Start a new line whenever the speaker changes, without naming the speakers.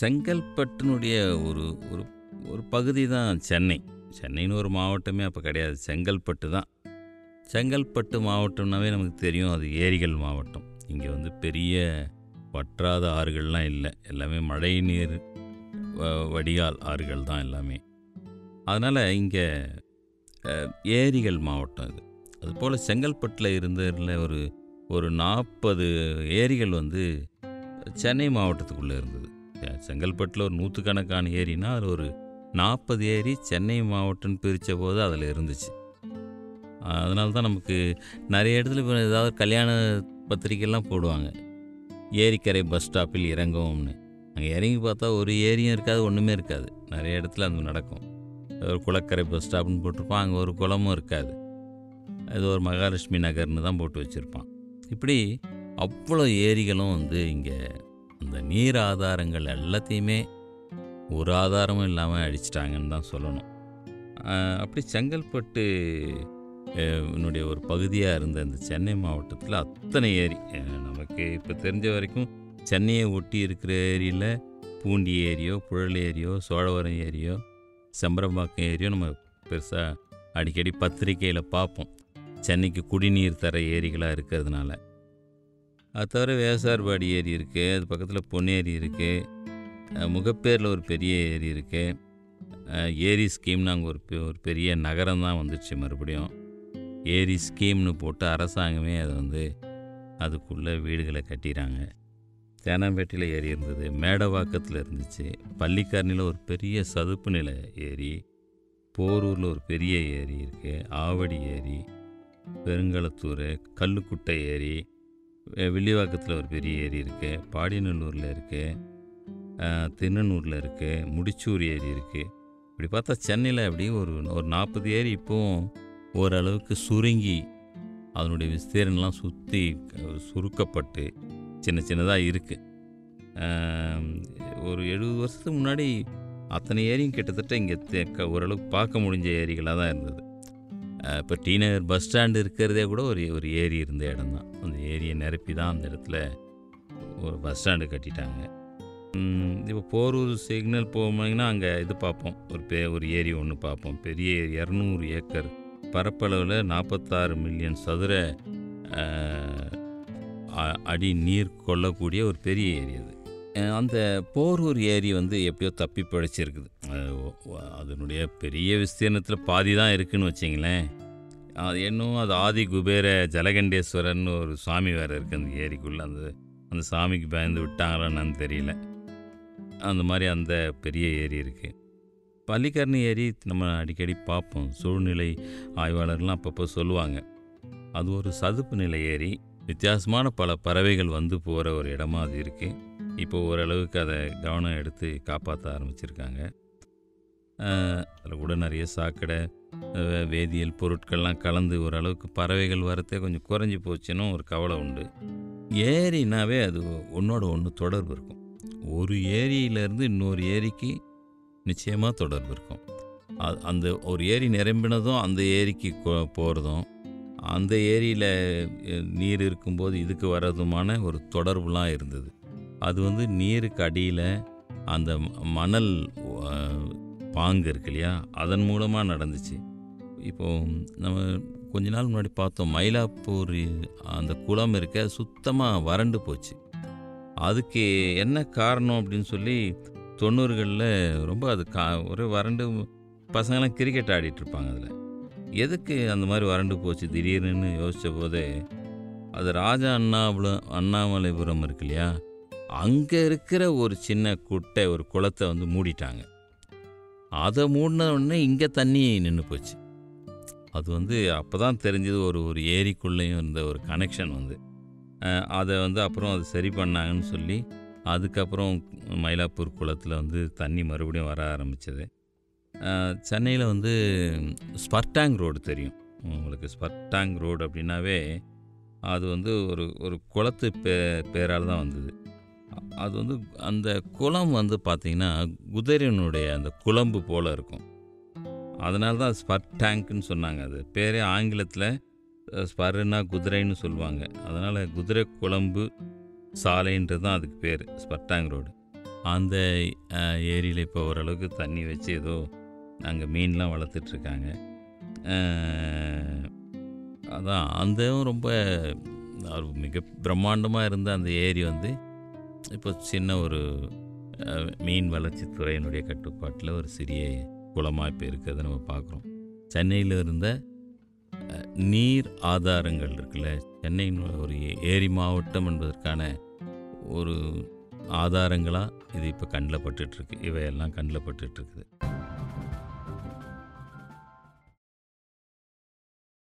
செங்கல்பட்டினுடைய ஒரு ஒரு ஒரு பகுதி தான் சென்னை. சென்னைன்னு ஒரு மாவட்டமே அப்போ கிடையாது. செங்கல்பட்டு தான். செங்கல்பட்டு மாவட்டம்னாவே நமக்கு தெரியும். அது ஏரிகள் மாவட்டம். இங்கே வந்து பெரிய வற்றாத ஆறுகள்லாம் இல்லை. எல்லாமே மழை நீர் வ- வடிகால் ஆறுகள் தான் எல்லாமே. அதனால் இங்கே ஏரிகள் மாவட்டம் இது. அதுபோல் செங்கல்பட்டில் இருந்ததில் ஒரு ஒரு நாற்பது ஏரிகள் வந்து சென்னை மாவட்டத்துக்குள்ளே இருந்தது. செங்கல்பட்டில் ஒரு நூற்றுக்கணக்கான ஏரினா அதில் ஒரு நாற்பது ஏரி சென்னை மாவட்டம்னு பிரித்த போது அதில் இருந்துச்சு. அதனால தான் நமக்கு நிறைய இடத்துல இப்போ ஏதாவது கல்யாண பத்திரிக்கைலாம் போடுவாங்க. ஏரிக்கரை பஸ் ஸ்டாப்பில் இறங்குவோம்னு. அங்கே இறங்கி பார்த்தா ஒரு ஏரியும் இருக்காது ஒன்றுமே இருக்காது. நிறைய இடத்துல அது நடக்கும். ஒரு குளக்கரை பஸ் ஸ்டாப்னு போட்டிருப்பான் அங்கே ஒரு குளமும் இருக்காது. அது ஒரு மகாலட்சுமி நகர்னு தான் போட்டு வச்சுருப்பான். இப்படி அவ்வளோ ஏரிகளும் வந்து இங்கே அந்த நீர் ஆதாரங்கள் எல்லாத்தையுமே ஒரு ஆதாரமும் இல்லாமல் அடிச்சிட்டாங்கன்னு தான் சொல்லணும். அப்படி செங்கல்பட்டு என்னுடைய ஒரு பகுதியாக இருந்த இந்த சென்னை மாவட்டத்தில் அத்தனை ஏரி நமக்கு இப்போ தெரிஞ்ச வரைக்கும் சென்னையை ஒட்டி இருக்கிற ஏரியில் பூண்டி ஏரியோ புழல் ஏரியோ சோழவரம் ஏரியோ செம்பரம்பாக்கம் ஏரியோ நம்ம பெருசாக அடிக்கடி பத்திரிக்கையில் பார்ப்போம். சென்னைக்கு குடிநீர் தர ஏரிகளாக இருக்கிறதுனால. அது தவிர வேசார்பாடி ஏரி இருக்குது அது பக்கத்தில் பொன்னேரி இருக்குது முகப்பேரில் ஒரு பெரிய ஏரி இருக்குது ஏரி ஸ்கீம்னு அங்கே ஒரு பெ- ஒரு பெரிய நகரம் தான் வந்துடுச்சு மறுபடியும். ஏரி ஸ்கீம்னு போட்டு அரசாங்கமே அதை வந்து அதுக்குள்ளே வீடுகளை கட்டிடுறாங்க தேனாம்பேட்டையில் ஏரி இருந்தது. மேடவாக்கத்தில் இருந்துச்சு. பள்ளிக்கரணியில் ஒரு பெரிய சதுப்பு நில ஏரி. போரூரில் ஒரு பெரிய ஏரி இருக்குது ஆவடி ஏரி. பெருங்களத்தூர். கல்லுக்குட்டை ஏரி. வில்லிவாக்கத்தில் ஒரு பெரிய ஏரி இருக்குது பாடியநல்லூரில் இருக்குது திருநன்னூரில் இருக்குது முடிச்சூர் ஏரி இருக்குது இப்படி பார்த்தா சென்னையில் அப்படி ஒரு ஒரு நாற்பது ஏரி இப்போவும் ஓரளவுக்கு சுருங்கி அதனுடைய விஸ்தீரணம்லாம் சுற்றி சுருக்கப்பட்டு சின்ன சின்னதாக இருக்குது ஒரு எழுபது வருஷத்துக்கு முன்னாடி அத்தனை ஏரியும் கிட்டத்தட்ட இங்கே ஓரளவுக்கு பார்க்க முடிஞ்ச ஏரிகளாக தான் இருந்தது. இப்போ டிநகர் பஸ் ஸ்டாண்டு இருக்கிறதே கூட ஒரு ஒரு ஏரி இருந்த இடம் தான் அந்த ஏரியை நிரப்பி தான் அந்த இடத்துல ஒரு பஸ் ஸ்டாண்டு கட்டிட்டாங்க. இப்போ போரூர் சிக்னல் போனீங்கன்னா அங்கே இது பார்ப்போம். ஒரு பெ ஒரு ஏரி ஒன்று பார்ப்போம். பெரிய இரநூறு ஏக்கர். பரப்பளவில் நாற்பத்தாறு மில்லியன் சதுர அடி நீர் கொள்ளக்கூடிய ஒரு பெரிய ஏரி அது. அந்த போரூர் ஏரி வந்து எப்படியோ தப்பி பிழைச்சிருக்குது. அதனுடைய பெரிய விஸ்தீர்ணத்தில் பாதி தான் இருக்குதுன்னு வச்சிங்களேன். அது இன்னும் அது ஆதி குபேர ஜலகண்டேஸ்வரர்னு ஒரு சுவாமி வேறு இருக்குது அந்த ஏரிக்குள்ளே. அந்த அந்த சாமிக்கு பயந்து விட்டாங்களான்னு தெரியல. அந்த மாதிரி அந்த பெரிய ஏரி இருக்குது பள்ளிக்கரணி ஏரி நம்ம அடிக்கடி பார்ப்போம். சூழ்நிலை ஆய்வாளர்லாம் அப்பப்போ சொல்லுவாங்க. அது ஒரு சதுப்பு நிலை ஏரி. வித்தியாசமான பல பறவைகள் வந்து போகிற ஒரு இடமா அது இருக்குது இப்போ ஓரளவுக்கு அதை கவனம் எடுத்து காப்பாற்ற ஆரம்பிச்சிருக்காங்க. அதில் கூட நிறைய சாக்கடை வேதியியல் பொருட்கள்லாம் கலந்து ஓரளவுக்கு பறவைகள் வரத்தே கொஞ்சம் குறைஞ்சி போச்சுன்னு ஒரு கவலை உண்டு. ஏரினாவே அது ஒன்றோட ஒன்று தொடர்பு இருக்கும். ஒரு ஏரியிலேருந்து இன்னொரு ஏரிக்கு நிச்சயமாக தொடர்பு இருக்கும். அது அந்த ஒரு ஏரி நிரம்பினதும் அந்த ஏரிக்கு போகிறதும் அந்த ஏரியில் நீர் இருக்கும்போது இதுக்கு வர்றதுமான ஒரு தொடர்புலாம் இருந்தது. அது வந்து நீருக்கு அடியில் அந்த மணல் பாங்கு இருக்கு இல்லையா? அதன் மூலமாக நடந்துச்சு. இப்போது நம்ம கொஞ்ச நாள் முன்னாடி பார்த்தோம் மயிலாப்பூர் அந்த குளம் இருக்க சுத்தமாக வறண்டு போச்சு. அதுக்கு என்ன காரணம் அப்படின்னு சொல்லி தொண்ணூறுகளில் ரொம்ப அது கா ஒரு வறண்டு பசங்களாம் கிரிக்கெட் ஆடிட்டுருப்பாங்க அதில். எதுக்கு அந்த மாதிரி வறண்டு போச்சு? திடீர்னு யோசித்த போதே அது ராஜா அண்ணாபுரம் அண்ணாமலைபுரம் இருக்கு இல்லையா? அங்கே இருக்கிற ஒரு சின்ன குட்டை ஒரு குளத்தை வந்து மூடிட்டாங்க. அதை மூடின இங்கே தண்ணி நின்று போச்சு. அது வந்து அப்போ தான் தெரிஞ்சது ஒரு ஒரு ஏரிக்குள்ளேயும் இருந்த ஒரு கனெக்ஷன் வந்து. அதை வந்து அப்புறம் அது சரி பண்ணாங்கன்னு சொல்லி அதுக்கப்புறம் மயிலாப்பூர் குளத்தில் வந்து தண்ணி மறுபடியும் வர ஆரம்பித்தது சென்னையில் வந்து ஸ்பர்டாங் ரோடு தெரியும். உங்களுக்கு ஸ்பர்டாங் ரோடு அப்படின்னாவே அது வந்து ஒரு ஒரு குளத்து பே பேரால் தான் வந்தது. அது வந்து அந்த குளம் வந்து பார்த்திங்கன்னா குதிரையினுடைய அந்த குழம்பு போல் இருக்கும். அதனால தான் ஸ்பர் டேங்க்னு சொன்னாங்க அது. பேரே ஆங்கிலத்தில் ஸ்பர்னா குதிரைன்னு சொல்லுவாங்க. அதனால் குதிரை குழம்பு சாலைன்றது தான் அதுக்கு பேர் ஸ்பர்டாங் ரோடு. அந்த ஏரியில் இப்போ ஓரளவுக்கு தண்ணி வச்சு ஏதோ அங்கே மீன்லாம் வளர்த்துட்ருக்காங்க. அதான் அந்தவும் ரொம்ப மிக பிரம்மாண்டமாக இருந்த அந்த ஏரி வந்து இப்போ சின்ன ஒரு மீன் வளர்ச்சித்துறையினுடைய கட்டுப்பாட்டில் ஒரு சிறிய குளமாக இப்போ இருக்கிறத நம்ம பார்க்குறோம். சென்னையில் இருந்த நீர் ஆதாரங்கள் இருக்குல்ல சென்னையின் ஒரு ஏரி மாவட்டம் என்பதற்கான ஒரு ஆதாரங்களாக இது இப்போ கண்ணில் பட்டுட்ருக்கு இவையெல்லாம் கண்ணில் பட்டுட்ருக்குது